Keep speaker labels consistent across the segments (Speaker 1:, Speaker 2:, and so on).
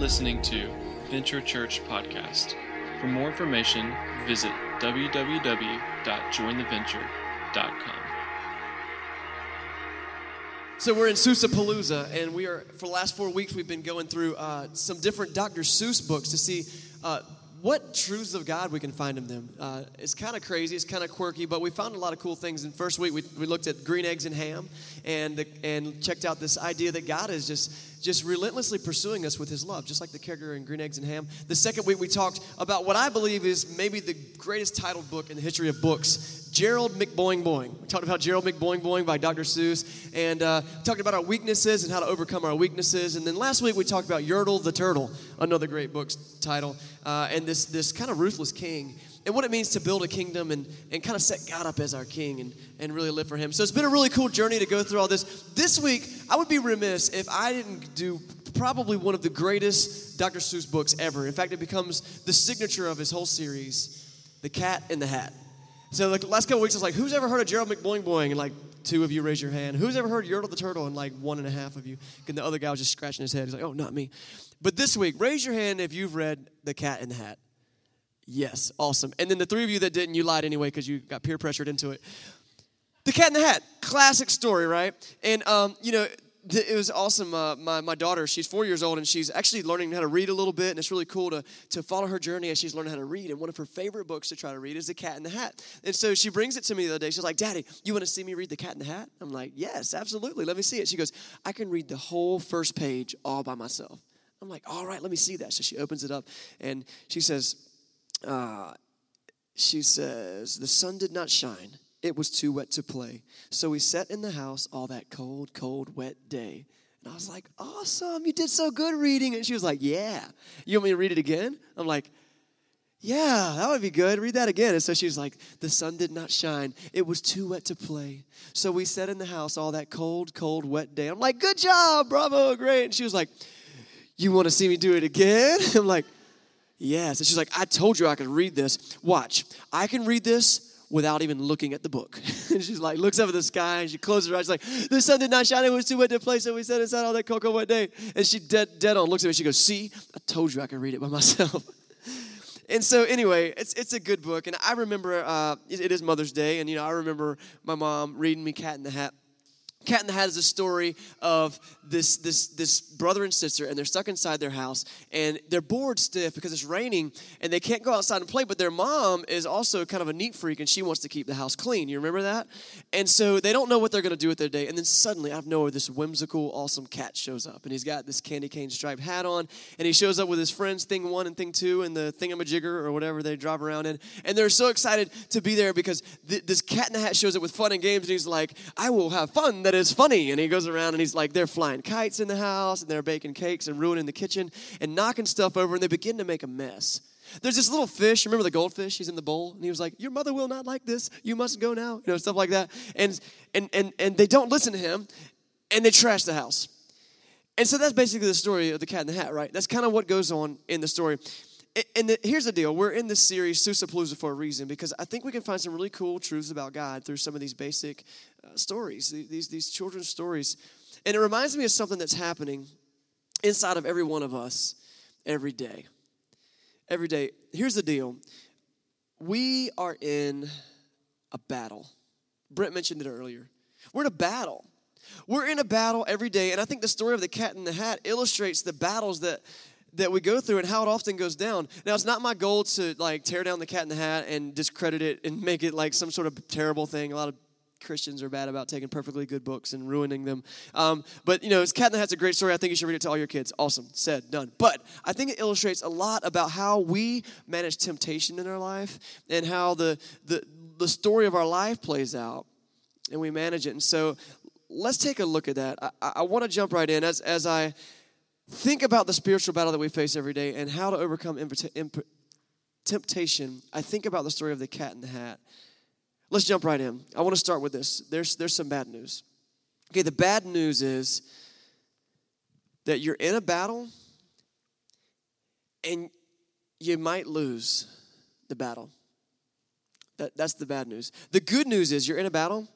Speaker 1: listening to Venture Church Podcast. For more information, visit www.jointheventure.com.
Speaker 2: So we're in Seuss-A-Palooza, and we are for the last four weeks we've been going through uh, some different Dr. Seuss books to see uh, what truths of God we can find in them. Uh, it's kind of crazy, it's kind of quirky, but we found a lot of cool things. In first week, we, we looked at green eggs and ham, and and checked out this idea that God is just just relentlessly pursuing us with His love, just like the character in Green Eggs and Ham. The second week, we talked about what I believe is maybe the greatest titled book in the history of books, Gerald McBoing Boing. We talked about Gerald McBoing Boing by Dr. Seuss, and uh, talked about our weaknesses and how to overcome our weaknesses. And then last week we talked about Yertle the Turtle, another great book title, uh, and this this kind of ruthless king and what it means to build a kingdom and, and kind of set God up as our king and, and really live for Him. So it's been a really cool journey to go through all this. This week, I would be remiss if I didn't do probably one of the greatest Dr. Seuss books ever. In fact, it becomes the signature of his whole series, The Cat in the Hat. So the last couple weeks, I was like, who's ever heard of Gerald McBoing Boing? And like two of you raise your hand. Who's ever heard of Yertle the Turtle? And like one and a half of you. And the other guy was just scratching his head. He's like, oh, not me. But this week, raise your hand if you've read The Cat in the Hat. Yes, awesome. And then the three of you that didn't, you lied anyway because you got peer pressured into it. The Cat in the Hat, classic story, right? And, um, you know, it was awesome. Uh, my, my daughter, she's four years old, and she's actually learning how to read a little bit, and it's really cool to, to follow her journey as she's learning how to read. And one of her favorite books to try to read is The Cat in the Hat. And so she brings it to me the other day. She's like, Daddy, you want to see me read The Cat in the Hat? I'm like, Yes, absolutely. Let me see it. She goes, I can read the whole first page all by myself. I'm like, All right, let me see that. So she opens it up, and she says, uh, she says, The sun did not shine. It was too wet to play. So we sat in the house all that cold, cold, wet day. And I was like, Awesome, you did so good reading. And she was like, Yeah. You want me to read it again? I'm like, yeah, that would be good. Read that again. And so she was like, The sun did not shine. It was too wet to play. So we sat in the house all that cold, cold, wet day. I'm like, Good job, bravo, great. And she was like, You want to see me do it again? I'm like, Yes. And she's like, I told you I could read this. Watch, I can read this without even looking at the book. and she's like, looks up at the sky and she closes her eyes. She's like, the sun did not shine. It was too wet to play. So we set aside all that cocoa wet day. And she dead, dead on looks at me. She goes, see, I told you I could read it by myself. and so anyway, it's, it's a good book. And I remember, uh, it, it is Mother's Day. And, you know, I remember my mom reading me Cat in the Hat. Cat in the Hat is a story of this, this, this brother and sister, and they're stuck inside their house, and they're bored stiff because it's raining, and they can't go outside and play. But their mom is also kind of a neat freak, and she wants to keep the house clean. You remember that? And so they don't know what they're going to do with their day. And then suddenly, out of nowhere, this whimsical, awesome cat shows up, and he's got this candy cane striped hat on, and he shows up with his friends, Thing One and Thing Two, and the thingamajigger or whatever they drive around in, and they're so excited to be there because th- this cat in the hat shows up with fun and games, and he's like, "I will have fun." That is funny. And he goes around and he's like, they're flying kites in the house and they're baking cakes and ruining the kitchen and knocking stuff over and they begin to make a mess. There's this little fish. Remember the goldfish? He's in the bowl, and he was like, "Your mother will not like this. You must go now." You know, stuff like that. And and and and they don't listen to him, and they trash the house. And so that's basically the story of the Cat in the Hat, right? That's kind of what goes on in the story. And the, here's the deal: we're in this series Susa Seuss-A-Palooza for a reason because I think we can find some really cool truths about God through some of these basic uh, stories, these these children's stories, and it reminds me of something that's happening inside of every one of us every day. Every day. Here's the deal: we are in a battle. Brent mentioned it earlier. We're in a battle. We're in a battle every day, and I think the story of the cat in the hat illustrates the battles that that we go through and how it often goes down. Now, it's not my goal to like tear down the cat in the hat and discredit it and make it like some sort of terrible thing. A lot of Christians are bad about taking perfectly good books and ruining them. Um, but you know, it's Cat in the Hat's a great story. I think you should read it to all your kids. Awesome, said, done. But I think it illustrates a lot about how we manage temptation in our life and how the the the story of our life plays out, and we manage it. And so, let's take a look at that. I, I want to jump right in as as I think about the spiritual battle that we face every day and how to overcome imp- imp- temptation, I think about the story of the cat in the hat. Let's jump right in. I want to start with this. There's, there's some bad news. Okay, the bad news is that you're in a battle and you might lose the battle. That, that's the bad news. The good news is you're in a battle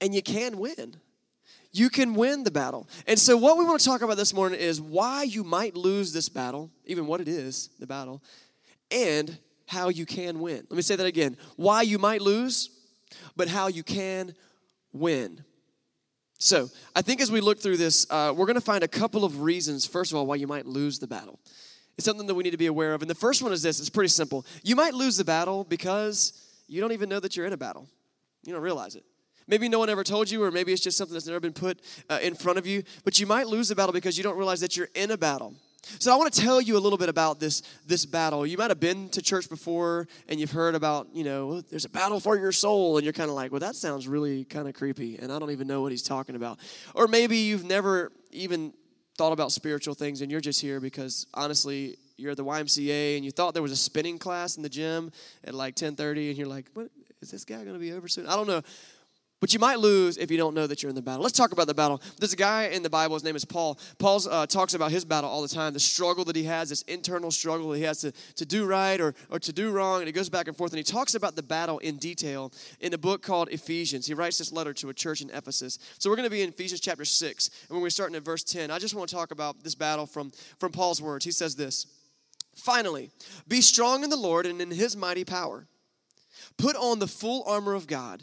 Speaker 2: and you can win. You can win the battle. And so, what we want to talk about this morning is why you might lose this battle, even what it is, the battle, and how you can win. Let me say that again. Why you might lose, but how you can win. So, I think as we look through this, uh, we're going to find a couple of reasons, first of all, why you might lose the battle. It's something that we need to be aware of. And the first one is this it's pretty simple. You might lose the battle because you don't even know that you're in a battle, you don't realize it. Maybe no one ever told you, or maybe it's just something that's never been put uh, in front of you, but you might lose the battle because you don't realize that you're in a battle. So I want to tell you a little bit about this this battle. You might have been to church before and you've heard about, you know, there's a battle for your soul and you're kind of like, "Well, that sounds really kind of creepy and I don't even know what he's talking about." Or maybe you've never even thought about spiritual things and you're just here because honestly, you're at the YMCA and you thought there was a spinning class in the gym at like 10:30 and you're like, "What is this guy going to be over soon?" I don't know. But you might lose if you don't know that you're in the battle. Let's talk about the battle. There's a guy in the Bible, his name is Paul. Paul uh, talks about his battle all the time, the struggle that he has, this internal struggle he has to, to do right or, or to do wrong. And he goes back and forth and he talks about the battle in detail in a book called Ephesians. He writes this letter to a church in Ephesus. So we're going to be in Ephesians chapter 6. And when we're starting at verse 10, I just want to talk about this battle from, from Paul's words. He says this Finally, be strong in the Lord and in his mighty power. Put on the full armor of God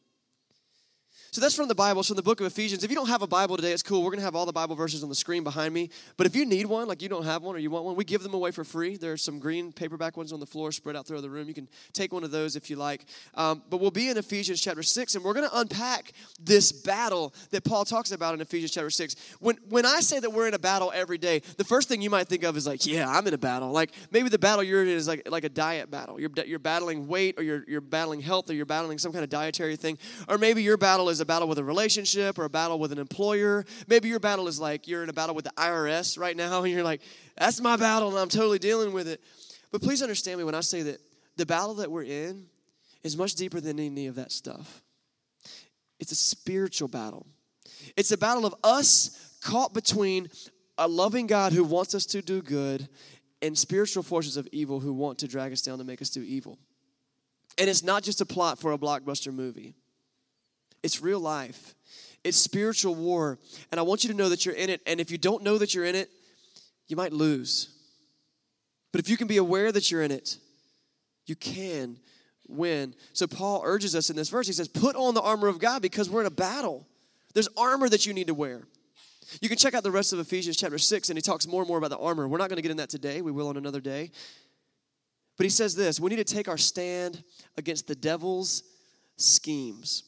Speaker 2: So that's from the Bible, it's from the book of Ephesians. If you don't have a Bible today, it's cool. We're going to have all the Bible verses on the screen behind me. But if you need one, like you don't have one or you want one, we give them away for free. There are some green paperback ones on the floor spread out throughout the room. You can take one of those if you like. Um, but we'll be in Ephesians chapter 6, and we're going to unpack this battle that Paul talks about in Ephesians chapter 6. When, when I say that we're in a battle every day, the first thing you might think of is like, yeah, I'm in a battle. Like maybe the battle you're in is like, like a diet battle. You're, you're battling weight or you're, you're battling health or you're battling some kind of dietary thing. Or maybe your battle is a battle with a relationship or a battle with an employer. Maybe your battle is like you're in a battle with the IRS right now and you're like, that's my battle and I'm totally dealing with it. But please understand me when I say that the battle that we're in is much deeper than any of that stuff. It's a spiritual battle. It's a battle of us caught between a loving God who wants us to do good and spiritual forces of evil who want to drag us down to make us do evil. And it's not just a plot for a blockbuster movie, it's real life. It's spiritual war. And I want you to know that you're in it. And if you don't know that you're in it, you might lose. But if you can be aware that you're in it, you can win. So Paul urges us in this verse. He says, Put on the armor of God because we're in a battle. There's armor that you need to wear. You can check out the rest of Ephesians chapter 6, and he talks more and more about the armor. We're not going to get in that today, we will on another day. But he says this we need to take our stand against the devil's schemes.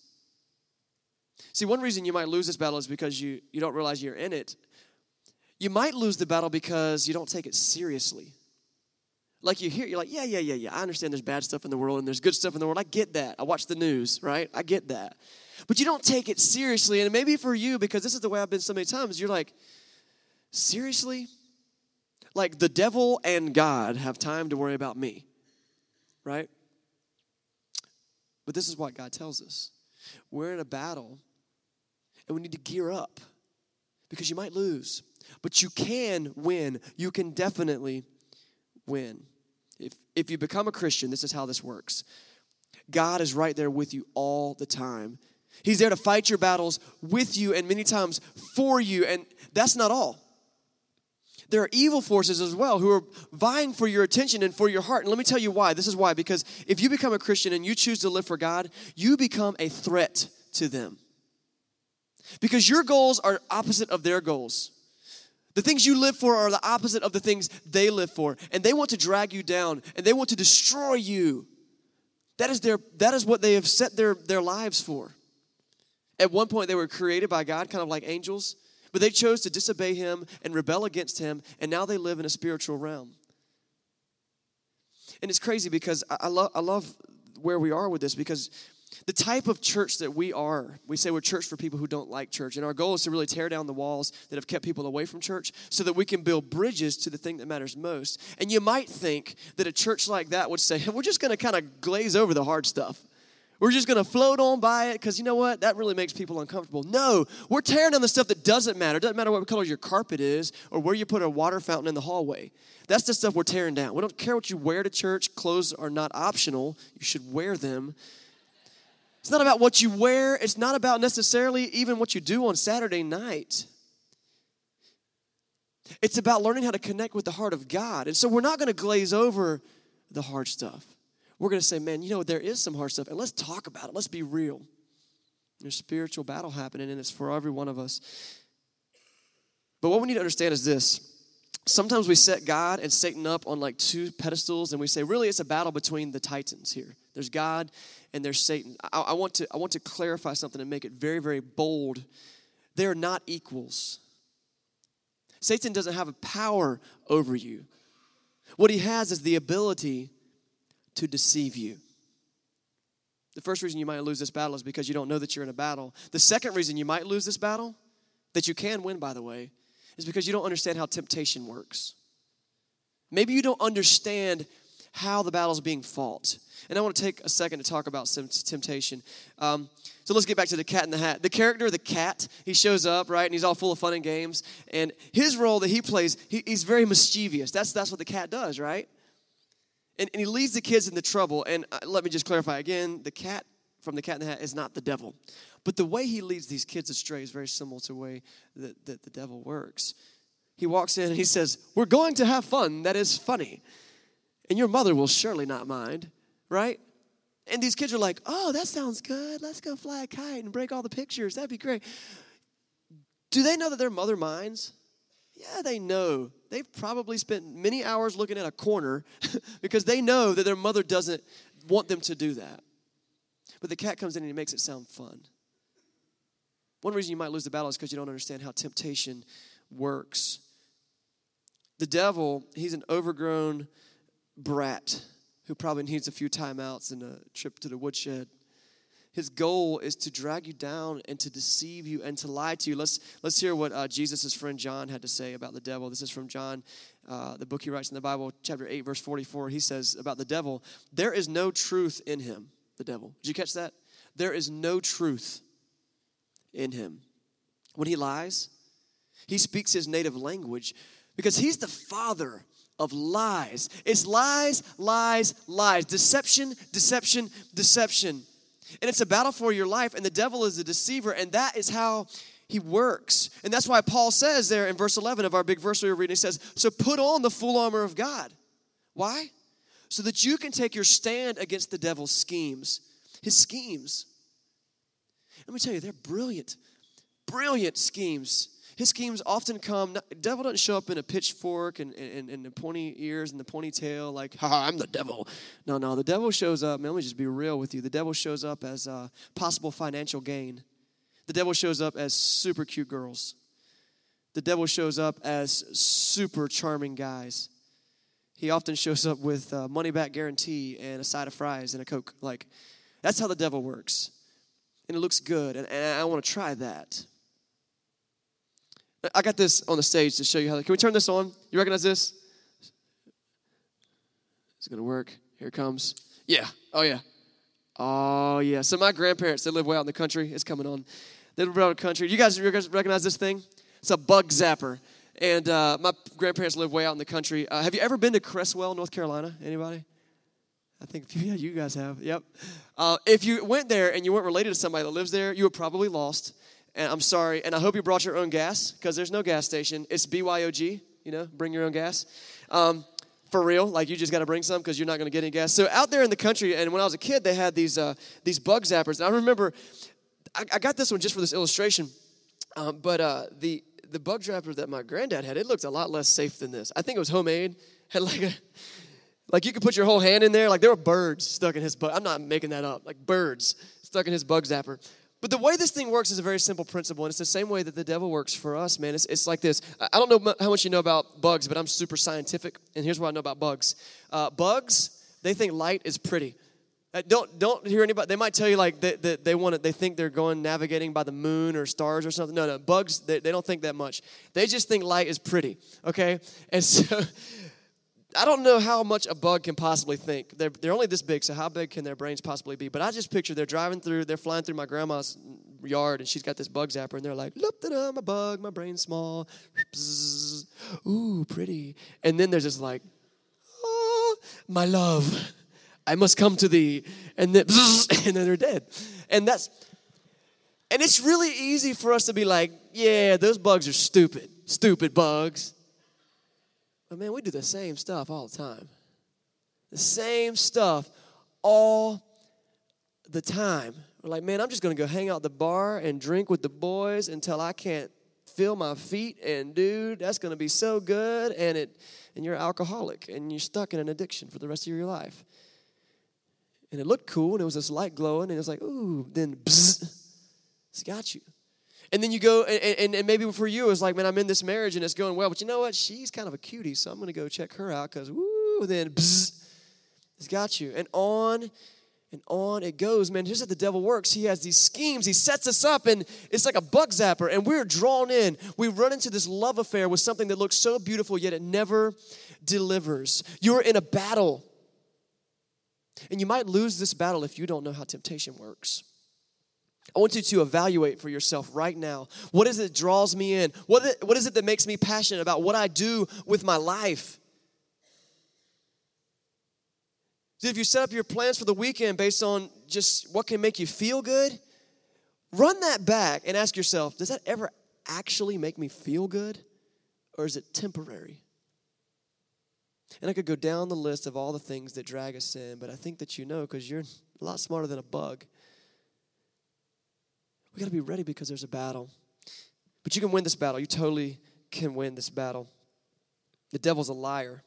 Speaker 2: See, one reason you might lose this battle is because you, you don't realize you're in it. You might lose the battle because you don't take it seriously. Like you hear, you're like, yeah, yeah, yeah, yeah. I understand there's bad stuff in the world and there's good stuff in the world. I get that. I watch the news, right? I get that. But you don't take it seriously. And maybe for you, because this is the way I've been so many times, you're like, seriously? Like the devil and God have time to worry about me, right? But this is what God tells us. We're in a battle and we need to gear up because you might lose, but you can win. You can definitely win. If, if you become a Christian, this is how this works God is right there with you all the time. He's there to fight your battles with you and many times for you. And that's not all. There are evil forces as well who are vying for your attention and for your heart. And let me tell you why. This is why. Because if you become a Christian and you choose to live for God, you become a threat to them because your goals are opposite of their goals. The things you live for are the opposite of the things they live for. And they want to drag you down and they want to destroy you. That is, their, that is what they have set their, their lives for. At one point, they were created by God, kind of like angels, but they chose to disobey Him and rebel against Him, and now they live in a spiritual realm. And it's crazy because I, I, lo- I love where we are with this because the type of church that we are, we say we're church for people who don't like church. And our goal is to really tear down the walls that have kept people away from church so that we can build bridges to the thing that matters most. And you might think that a church like that would say, we're just going to kind of glaze over the hard stuff, We're just going to float on by it because you know what? That really makes people uncomfortable. No, we're tearing down the stuff that doesn't matter. It doesn't matter what color your carpet is or where you put a water fountain in the hallway. That's the stuff we're tearing down. We don't care what you wear to church. Clothes are not optional, you should wear them. It's not about what you wear, it's not about necessarily even what you do on Saturday night. It's about learning how to connect with the heart of God. And so we're not going to glaze over the hard stuff we're going to say, man, you know, there is some hard stuff, and let's talk about it. Let's be real. There's spiritual battle happening, and it's for every one of us. But what we need to understand is this. Sometimes we set God and Satan up on like two pedestals, and we say, really, it's a battle between the titans here. There's God and there's Satan. I, I want to, I want to clarify something and make it very, very bold. They're not equals. Satan doesn't have a power over you. What he has is the ability to deceive you. The first reason you might lose this battle is because you don't know that you're in a battle. The second reason you might lose this battle, that you can win, by the way, is because you don't understand how temptation works. Maybe you don't understand how the battle is being fought. And I want to take a second to talk about temptation. Um, so let's get back to the cat in the hat. The character, the cat, he shows up, right? And he's all full of fun and games. And his role that he plays, he, he's very mischievous. That's, that's what the cat does, right? And, and he leads the kids into trouble. And uh, let me just clarify again the cat from the cat in the hat is not the devil. But the way he leads these kids astray is very similar to the way that, that the devil works. He walks in and he says, We're going to have fun that is funny. And your mother will surely not mind, right? And these kids are like, Oh, that sounds good. Let's go fly a kite and break all the pictures. That'd be great. Do they know that their mother minds? Yeah, they know. They've probably spent many hours looking at a corner because they know that their mother doesn't want them to do that. But the cat comes in and he makes it sound fun. One reason you might lose the battle is because you don't understand how temptation works. The devil, he's an overgrown brat who probably needs a few timeouts and a trip to the woodshed. His goal is to drag you down and to deceive you and to lie to you. Let's, let's hear what uh, Jesus' friend John had to say about the devil. This is from John, uh, the book he writes in the Bible, chapter 8, verse 44. He says about the devil, There is no truth in him, the devil. Did you catch that? There is no truth in him. When he lies, he speaks his native language because he's the father of lies. It's lies, lies, lies. Deception, deception, deception. And it's a battle for your life, and the devil is a deceiver, and that is how he works. And that's why Paul says there in verse 11 of our big verse we were reading, he says, So put on the full armor of God. Why? So that you can take your stand against the devil's schemes, his schemes. Let me tell you, they're brilliant, brilliant schemes. His schemes often come, the devil doesn't show up in a pitchfork and, and, and the pointy ears and the ponytail like, ha, I'm the devil. No, no, the devil shows up, man, let me just be real with you. The devil shows up as uh, possible financial gain. The devil shows up as super cute girls. The devil shows up as super charming guys. He often shows up with money back guarantee and a side of fries and a Coke. Like, that's how the devil works. And it looks good, and, and I want to try that. I got this on the stage to show you how. Can we turn this on? You recognize this? It's gonna work. Here it comes. Yeah. Oh yeah. Oh yeah. So my grandparents, they live way out in the country. It's coming on. They live out in the country. You guys, you guys recognize this thing? It's a bug zapper. And uh, my grandparents live way out in the country. Uh, have you ever been to Creswell, North Carolina? Anybody? I think yeah, you guys have. Yep. Uh, if you went there and you weren't related to somebody that lives there, you were probably lost and I'm sorry, and I hope you brought your own gas because there's no gas station. It's BYOG, you know, bring your own gas. Um, for real, like you just got to bring some because you're not going to get any gas. So out there in the country, and when I was a kid, they had these uh, these bug zappers. And I remember, I, I, got this one just for this illustration, um, but uh, the the bug zapper that my granddad had, it looked a lot less safe than this. I think it was homemade. Had like a like you could put your whole hand in there. Like there were birds stuck in his bug. I'm not making that up. Like birds stuck in his bug zapper. But the way this thing works is a very simple principle, and it's the same way that the devil works for us, man. It's, it's like this. I don't know how much you know about bugs, but I'm super scientific, and here's what I know about bugs. Uh, bugs, they think light is pretty. Uh, don't don't hear anybody. They might tell you like they, they, they want to, They think they're going navigating by the moon or stars or something. No, no. Bugs they, they don't think that much. They just think light is pretty. Okay, and so I don't know how much a bug can possibly think. They're, they're only this big, so how big can their brains possibly be? But I just picture they're driving through, they're flying through my grandma's yard, and she's got this bug zapper, and they're like, look, da I'm bug, my brain's small. Ooh, pretty. And then there's just like, oh, my love, I must come to thee. And then, and then they're dead. And that's, and it's really easy for us to be like, yeah, those bugs are stupid, stupid bugs. But man, we do the same stuff all the time. The same stuff all the time. We're like, man, I'm just gonna go hang out the bar and drink with the boys until I can't feel my feet. And dude, that's gonna be so good. And it and you're alcoholic and you're stuck in an addiction for the rest of your life. And it looked cool, and it was this light glowing, and it was like, ooh, then bzzz, it's got you. And then you go, and, and, and, maybe for you, it's like, man, I'm in this marriage and it's going well, but you know what? She's kind of a cutie, so I'm going to go check her out because, woo, then bzzz, it's got you. And on and on it goes, man. Here's how the devil works. He has these schemes. He sets us up, and it's like a bug zapper, and we're drawn in. We run into this love affair with something that looks so beautiful, yet it never delivers. You're in a battle, and you might lose this battle if you don't know how temptation works. I want you to evaluate for yourself right now. What is it that draws me in? What is, it, what is it that makes me passionate about what I do with my life? If you set up your plans for the weekend based on just what can make you feel good, run that back and ask yourself does that ever actually make me feel good? Or is it temporary? And I could go down the list of all the things that drag us in, but I think that you know because you're a lot smarter than a bug. We got to be ready because there's a battle. But you can win this battle. You totally can win this battle. The devil's a liar.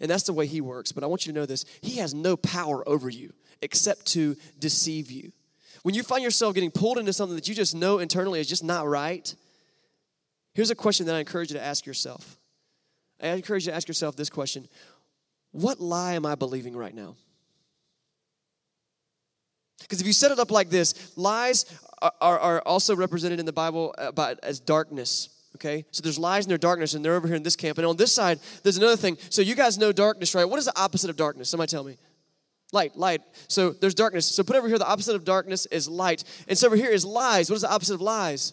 Speaker 2: And that's the way he works. But I want you to know this he has no power over you except to deceive you. When you find yourself getting pulled into something that you just know internally is just not right, here's a question that I encourage you to ask yourself. I encourage you to ask yourself this question What lie am I believing right now? Because if you set it up like this, lies are, are, also represented in the Bible uh, as darkness. Okay? So there's lies and there's darkness, and they're over here in this camp. And on this side, there's another thing. So you guys know darkness, right? What is the opposite of darkness? Somebody tell me. Light, light. So there's darkness. So put over here, the opposite of darkness is light. And so over here is lies. What is the opposite of lies?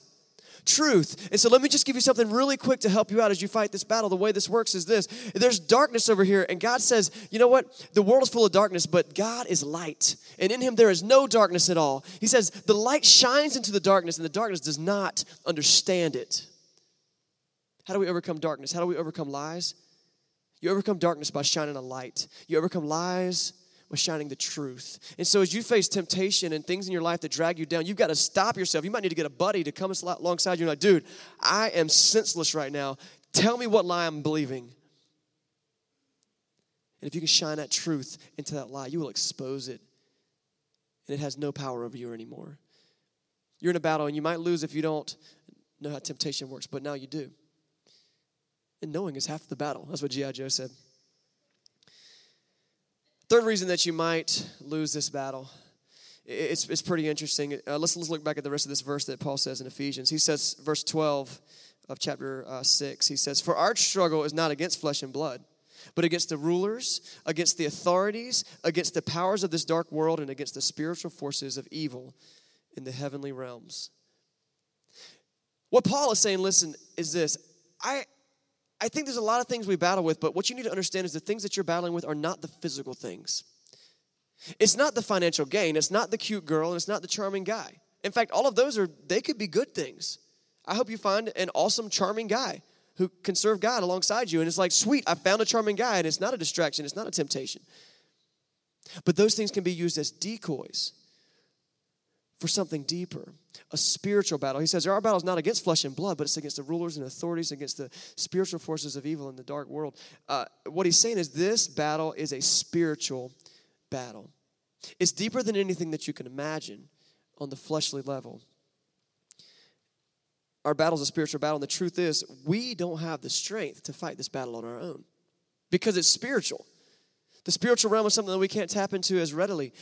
Speaker 2: Truth. And so let me just give you something really quick to help you out as you fight this battle. The way this works is this there's darkness over here, and God says, you know what? The world is full of darkness, but God is light, and in Him there is no darkness at all. He says, the light shines into the darkness, and the darkness does not understand it. How do we overcome darkness? How do we overcome lies? You overcome darkness by shining a light. You overcome lies was shining the truth. And so, as you face temptation and things in your life that drag you down, you've got to stop yourself. You might need to get a buddy to come alongside you and like, dude, I am senseless right now. Tell me what lie I'm believing. And if you can shine that truth into that lie, you will expose it. And it has no power over you anymore. You're in a battle, and you might lose if you don't know how temptation works, but now you do. And knowing is half the battle. That's what G.I. Joe said. Third reason that you might lose this battle. It's, it's pretty interesting. Uh, let's, let's look back at the rest of this verse that Paul says in Ephesians. He says, verse 12 of chapter uh, 6, he says, For our struggle is not against flesh and blood, but against the rulers, against the authorities, against the powers of this dark world, and against the spiritual forces of evil in the heavenly realms. What Paul is saying, listen, is this I, I think there's a lot of things we battle with, but what you need to understand is the things that you're battling with are not the physical things. It's not the financial gain, it's not the cute girl, and it's not the charming guy. In fact, all of those are, they could be good things. I hope you find an awesome, charming guy who can serve God alongside you. And it's like, sweet, I found a charming guy, and it's not a distraction, it's not a temptation. But those things can be used as decoys for something deeper, a spiritual battle. He says our battle is not against flesh and blood, but it's against the rulers and authorities, against the spiritual forces of evil in the dark world. Uh, what he's saying is this battle is a spiritual battle. It's deeper than anything that you can imagine on the fleshly level. Our battle is a spiritual battle, and the truth is, we don't have the strength to fight this battle on our own because it's spiritual. The spiritual realm is something that we can't tap into as readily.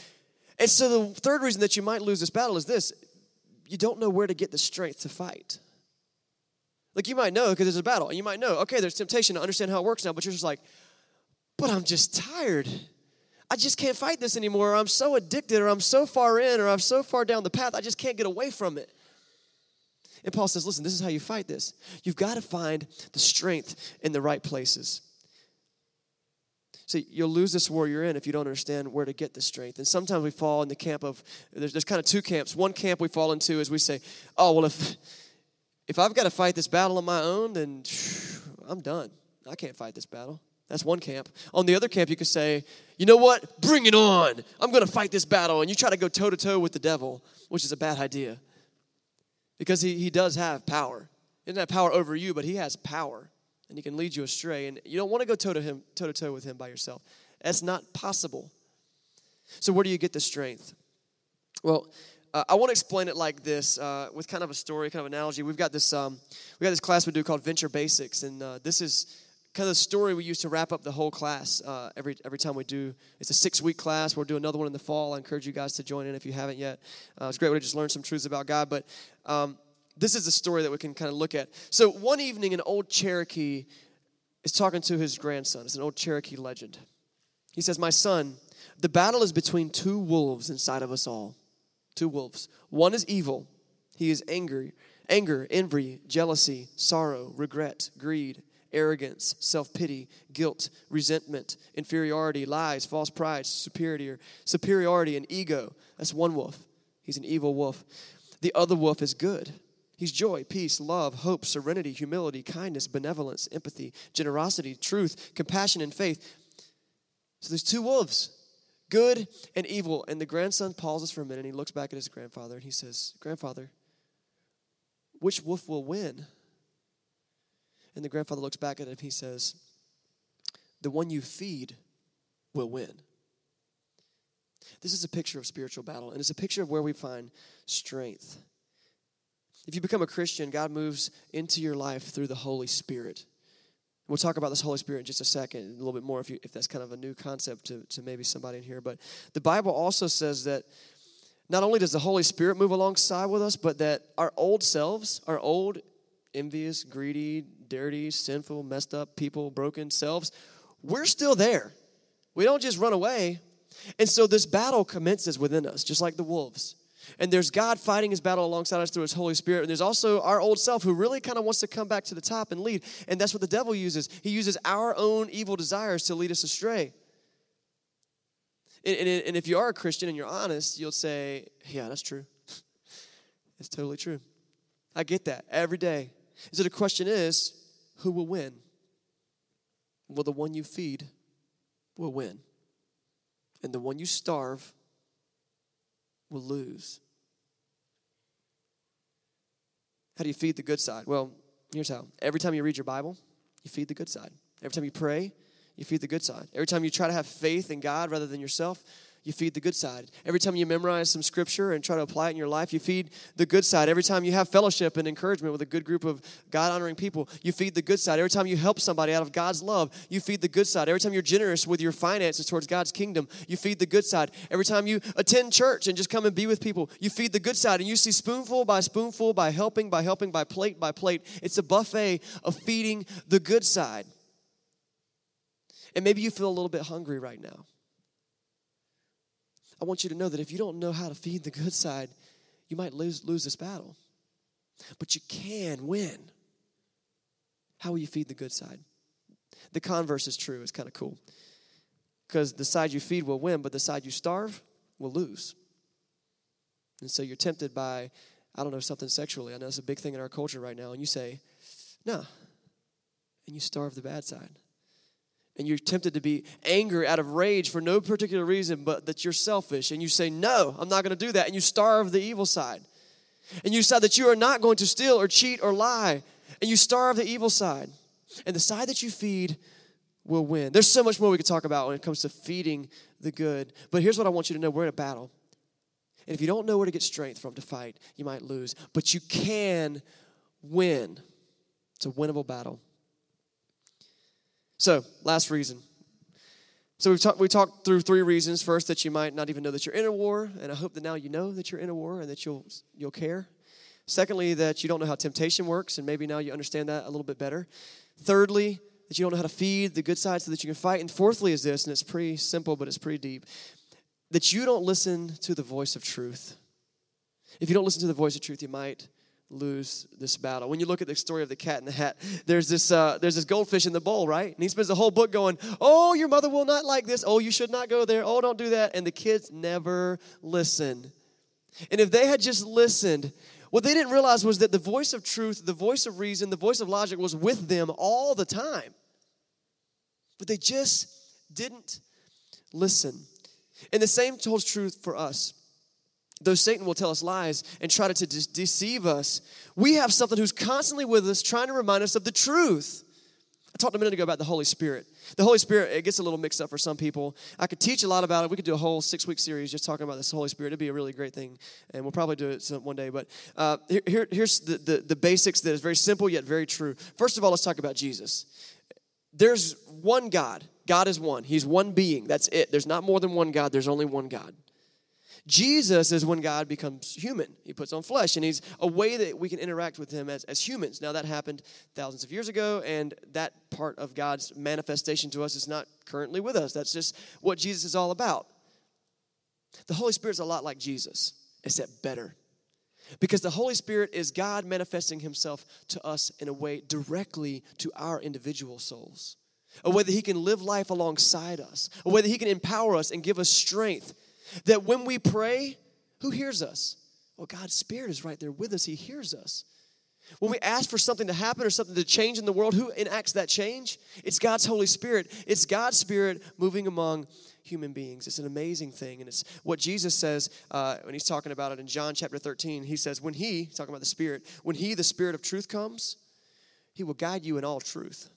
Speaker 2: And so the third reason that you might lose this battle is this you don't know where to get the strength to fight. Like you might know because there's a battle, and you might know, okay, there's temptation to understand how it works now, but you're just like, but I'm just tired. I just can't fight this anymore. Or I'm so addicted, or I'm so far in, or I'm so far down the path, I just can't get away from it. And Paul says, listen, this is how you fight this. You've got to find the strength in the right places. You'll lose this war you're in if you don't understand where to get the strength. And sometimes we fall in the camp of there's, there's kind of two camps. One camp we fall into is we say, "Oh well, if if I've got to fight this battle on my own, then I'm done. I can't fight this battle." That's one camp. On the other camp, you could say, "You know what? Bring it on! I'm going to fight this battle." And you try to go toe to toe with the devil, which is a bad idea, because he he does have power. He doesn't have power over you, but he has power and he can lead you astray. And you don't want to go toe to him, toe to toe with him by yourself. That's not possible. So where do you get the strength? Well, uh, I want to explain it like this uh, with kind of a story, kind of analogy. We've got this um, we got this class we do called Venture Basics, and uh, this is kind of the story we use to wrap up the whole class uh, every every time we do. It's a six week class. We'll do another one in the fall. I encourage you guys to join in if you haven't yet. Uh, it's a great way to just learn some truths about God. But um, this is a story that we can kind of look at. So one evening, an old Cherokee is talking to his grandson. It's an old Cherokee legend. He says, My son, the battle is between two wolves inside of us all. Two wolves. One is evil. He is angry, anger, envy, jealousy, sorrow, regret, greed, arrogance, self-pity, guilt, resentment, inferiority, lies, false pride, superiority, superiority, and ego. That's one wolf. He's an evil wolf. The other wolf is good. He's joy, peace, love, hope, serenity, humility, kindness, benevolence, empathy, generosity, truth, compassion, and faith. So there's two wolves, good and evil. And the grandson pauses for a minute and he looks back at his grandfather and he says, Grandfather, which wolf will win? And the grandfather looks back at him and he says, The one you feed will win. This is a picture of spiritual battle, and it's a picture of where we find strength. If you become a Christian, God moves into your life through the Holy Spirit. We'll talk about this Holy Spirit in just a second, a little bit more if, you, if that's kind of a new concept to, to maybe somebody in here. But the Bible also says that not only does the Holy Spirit move alongside with us, but that our old selves, our old, envious, greedy, dirty, sinful, messed up people, broken selves, we're still there. We don't just run away. And so this battle commences within us, just like the wolves. And there's God fighting his battle alongside us through his Holy Spirit. And there's also our old self who really kind of wants to come back to the top and lead. And that's what the devil uses. He uses our own evil desires to lead us astray. And, and, and if you are a Christian and you're honest, you'll say, Yeah, that's true. it's totally true. I get that every day. So the question is, who will win? Well, the one you feed will win. And the one you starve will lose. How do you feed the good side? Well, here's how. Every time you read your Bible, you feed the good side. Every time you pray, you feed the good side. Every time you try to have faith in God rather than yourself, you feed the good side. Every time you memorize some scripture and try to apply it in your life, you feed the good side. Every time you have fellowship and encouragement with a good group of God honoring people, you feed the good side. Every time you help somebody out of God's love, you feed the good side. Every time you're generous with your finances towards God's kingdom, you feed the good side. Every time you attend church and just come and be with people, you feed the good side. And you see spoonful by spoonful, by helping, by helping, by plate by plate. It's a buffet of feeding the good side. And maybe you feel a little bit hungry right now. I want you to know that if you don't know how to feed the good side, you might lose, lose this battle. But you can win. How will you feed the good side? The converse is true. It's kind of cool. Because the side you feed will win, but the side you starve will lose. And so you're tempted by, I don't know, something sexually. I know it's a big thing in our culture right now. And you say, no. And you starve the bad side and you're tempted to be angry out of rage for no particular reason but that you're selfish and you say no i'm not going to do that and you starve the evil side. And you decide that you are not going to steal or cheat or lie and you starve the evil side. And the side that you feed will win. There's so much more we could talk about when it comes to feeding the good but here's what i want you to know. We're in a battle. And if you don't know where to get strength from to fight you might lose but you can win. It's a winnable battle so, last reason. So we've we talked through three reasons. First, that you might not even know that you're in a war, and I hope that now you know that you're in a war and that you'll you'll care. Secondly, that you don't know how temptation works, and maybe now you understand that a little bit better. Thirdly, that you don't know how to feed the good side so that you can fight. And fourthly, is this, and it's pretty simple, but it's pretty deep that you don't listen to the voice of truth. If you don't listen to the voice of truth, you might lose this battle. When you look at the story of the cat in the hat, there's this uh, there's this goldfish in the bowl, right? And he spends the whole book going, "Oh, your mother will not like this. Oh, you should not go there. Oh, don't do that." And the kids never listen. And if they had just listened, what they didn't realize was that the voice of truth, the voice of reason, the voice of logic was with them all the time. But they just didn't listen. And the same holds truth for us. Though Satan will tell us lies and try to, de- deceive us, we have something who's constantly with us trying to remind us of the truth. I talked a minute ago about the Holy Spirit. The Holy Spirit, it gets a little mixed up for some people. I could teach a lot about it. We could do a whole six week series just talking about this Holy Spirit. It'd be a really great thing, and we'll probably do it one day. But uh, here, here's the, the, the basics that is very simple yet very true. First of all, let's talk about Jesus. There's one God. God is one. He's one being. That's it. There's not more than one God, there's only one God. Jesus is when God becomes human. He puts on flesh, and He's a way that we can interact with Him as, as humans. Now, that happened thousands of years ago, and that part of God's manifestation to us is not currently with us. That's just what Jesus is all about. The Holy Spirit's a lot like Jesus, except better. Because the Holy Spirit is God manifesting Himself to us in a way directly to our individual souls, a way that He can live life alongside us, a way that He can empower us and give us strength that when we pray, who hears us? Well, God's Spirit is right there with us. He hears us. When we ask for something to happen or something to change in the world, who enacts that change? It's God's Holy Spirit. It's God's Spirit moving among human beings. It's an amazing thing. And it's what Jesus says uh, when he's talking about it in John chapter 13. He says, When he, talking about the Spirit, when he, the Spirit of truth, comes, he will guide you in all truth.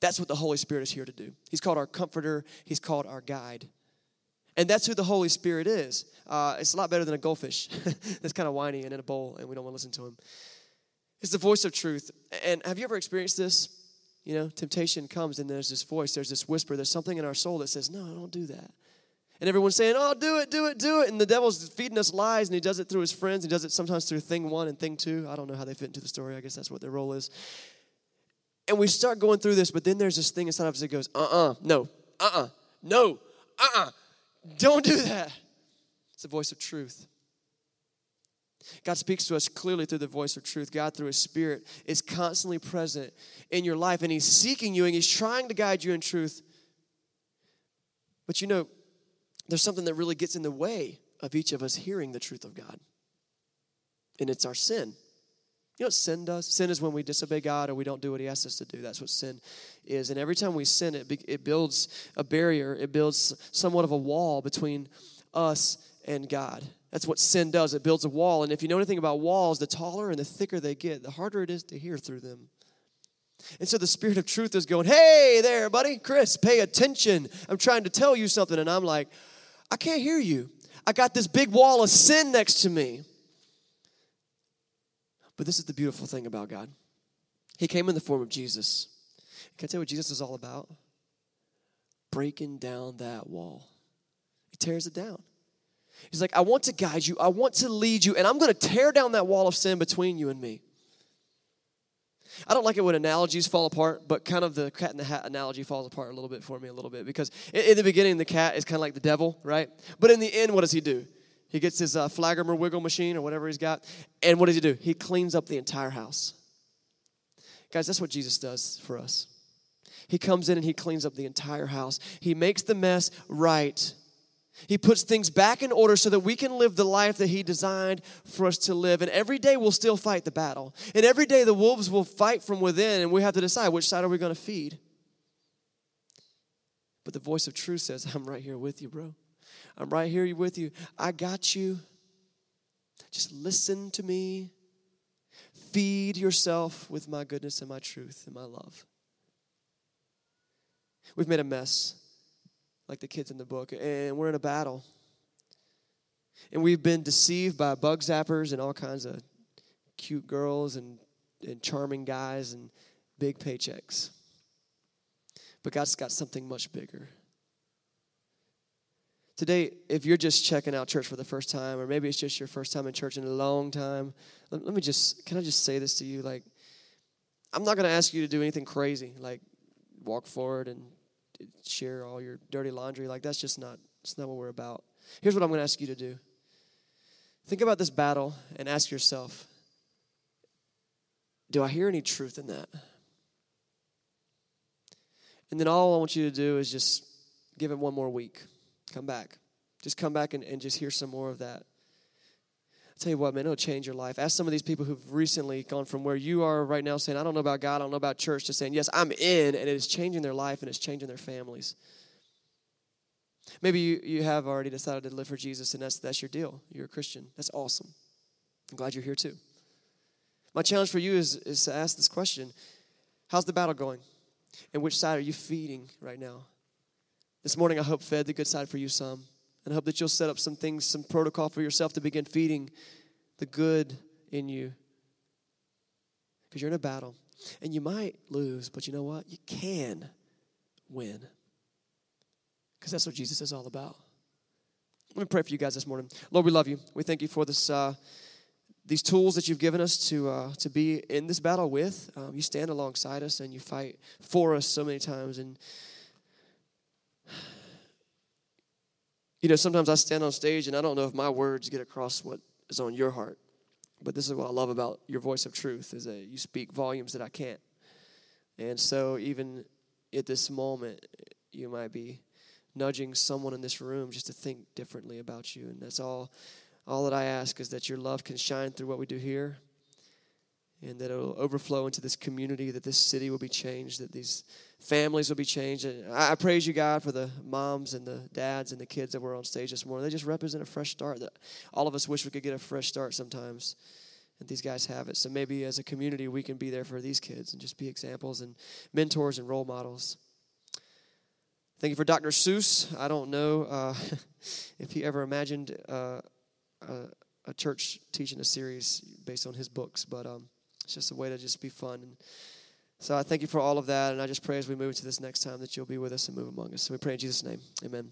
Speaker 2: That's what the Holy Spirit is here to do. He's called our comforter, he's called our guide. And that's who the Holy Spirit is. Uh, it's a lot better than a goldfish that's kind of whiny and in a bowl, and we don't want to listen to him. It's the voice of truth. And have you ever experienced this? You know, temptation comes and there's this voice, there's this whisper, there's something in our soul that says, No, don't do that. And everyone's saying, Oh, do it, do it, do it. And the devil's feeding us lies, and he does it through his friends. He does it sometimes through thing one and thing two. I don't know how they fit into the story. I guess that's what their role is. And we start going through this, but then there's this thing inside of us that goes, Uh uh-uh, uh, no, uh uh-uh, uh, no, uh uh-uh, uh don't do that. It's the voice of truth. God speaks to us clearly through the voice of truth. God, through His Spirit, is constantly present in your life, and He's seeking you and He's trying to guide you in truth. But you know, there's something that really gets in the way of each of us hearing the truth of God, and it's our sin. You know what sin does? Sin is when we disobey God or we don't do what He asks us to do. That's what sin is. And every time we sin, it, it builds a barrier, it builds somewhat of a wall between us and God. That's what sin does. It builds a wall. And if you know anything about walls, the taller and the thicker they get, the harder it is to hear through them. And so the Spirit of truth is going, Hey there, buddy, Chris, pay attention. I'm trying to tell you something. And I'm like, I can't hear you. I got this big wall of sin next to me. But this is the beautiful thing about God. He came in the form of Jesus. Can I tell you what Jesus is all about? Breaking down that wall. He tears it down. He's like, I want to guide you, I want to lead you, and I'm going to tear down that wall of sin between you and me. I don't like it when analogies fall apart, but kind of the cat in the hat analogy falls apart a little bit for me, a little bit, because in the beginning, the cat is kind of like the devil, right? But in the end, what does he do? He gets his uh, flagger wiggle machine or whatever he's got. And what does he do? He cleans up the entire house. Guys, that's what Jesus does for us. He comes in and he cleans up the entire house. He makes the mess right. He puts things back in order so that we can live the life that He designed for us to live. And every day we'll still fight the battle. And every day the wolves will fight from within, and we have to decide which side are we going to feed. But the voice of truth says, I'm right here with you, bro. I'm right here with you. I got you. Just listen to me. Feed yourself with my goodness and my truth and my love. We've made a mess, like the kids in the book, and we're in a battle. And we've been deceived by bug zappers and all kinds of cute girls and, and charming guys and big paychecks. But God's got something much bigger. Today, if you're just checking out church for the first time, or maybe it's just your first time in church in a long time, let, let me just, can I just say this to you? Like, I'm not going to ask you to do anything crazy. Like, walk forward and share all your dirty laundry. Like that's just not that's not what we're about. Here's what I'm going to ask you to do. Think about this battle and ask yourself, do I hear any truth in that? And then all I want you to do is just give it one more week. Come back. Just come back and, and just hear some more of that. I'll tell you what, man, it'll change your life. Ask some of these people who've recently gone from where you are right now saying, I don't know about God, I don't know about church, to saying, Yes, I'm in, and it is changing their life and it's changing their families. Maybe you, you have already decided to live for Jesus, and that's, that's your deal. You're a Christian. That's awesome. I'm glad you're here too. My challenge for you is, is to ask this question How's the battle going? And which side are you feeding right now? This morning, I hope fed the good side for you some. And I hope that you'll set up some things, some protocol for yourself to begin feeding the good in you. Because you're in a battle. And you might lose, but you know what? You can win. Because that's what Jesus is all about. Let me pray for you guys this morning. Lord, we love you. We thank you for this. Uh, these tools that you've given us to uh, to be in this battle with. Um, you stand alongside us and you fight for us so many times. And you know, sometimes I stand on stage and I don't know if my words get across what is on your heart. But this is what I love about your voice of truth is that you speak volumes that I can't. And so even at this moment, you might be nudging someone in this room just to think differently about you. And that's all all that I ask is that your love can shine through what we do here and that it'll overflow into this community, that this city will be changed, that these families will be changed. And I praise you, God, for the moms and the dads and the kids that were on stage this morning. They just represent a fresh start that all of us wish we could get a fresh start sometimes. And these guys have it. So maybe as a community, we can be there for these kids and just be examples and mentors and role models. Thank you for Dr. Seuss. I don't know uh, if he ever imagined. Uh, a, a church teaching a series based on his books, but um, it's just a way to just be fun. And so I thank you for all of that, and I just pray as we move to this next time that you'll be with us and move among us. So we pray in Jesus' name. Amen.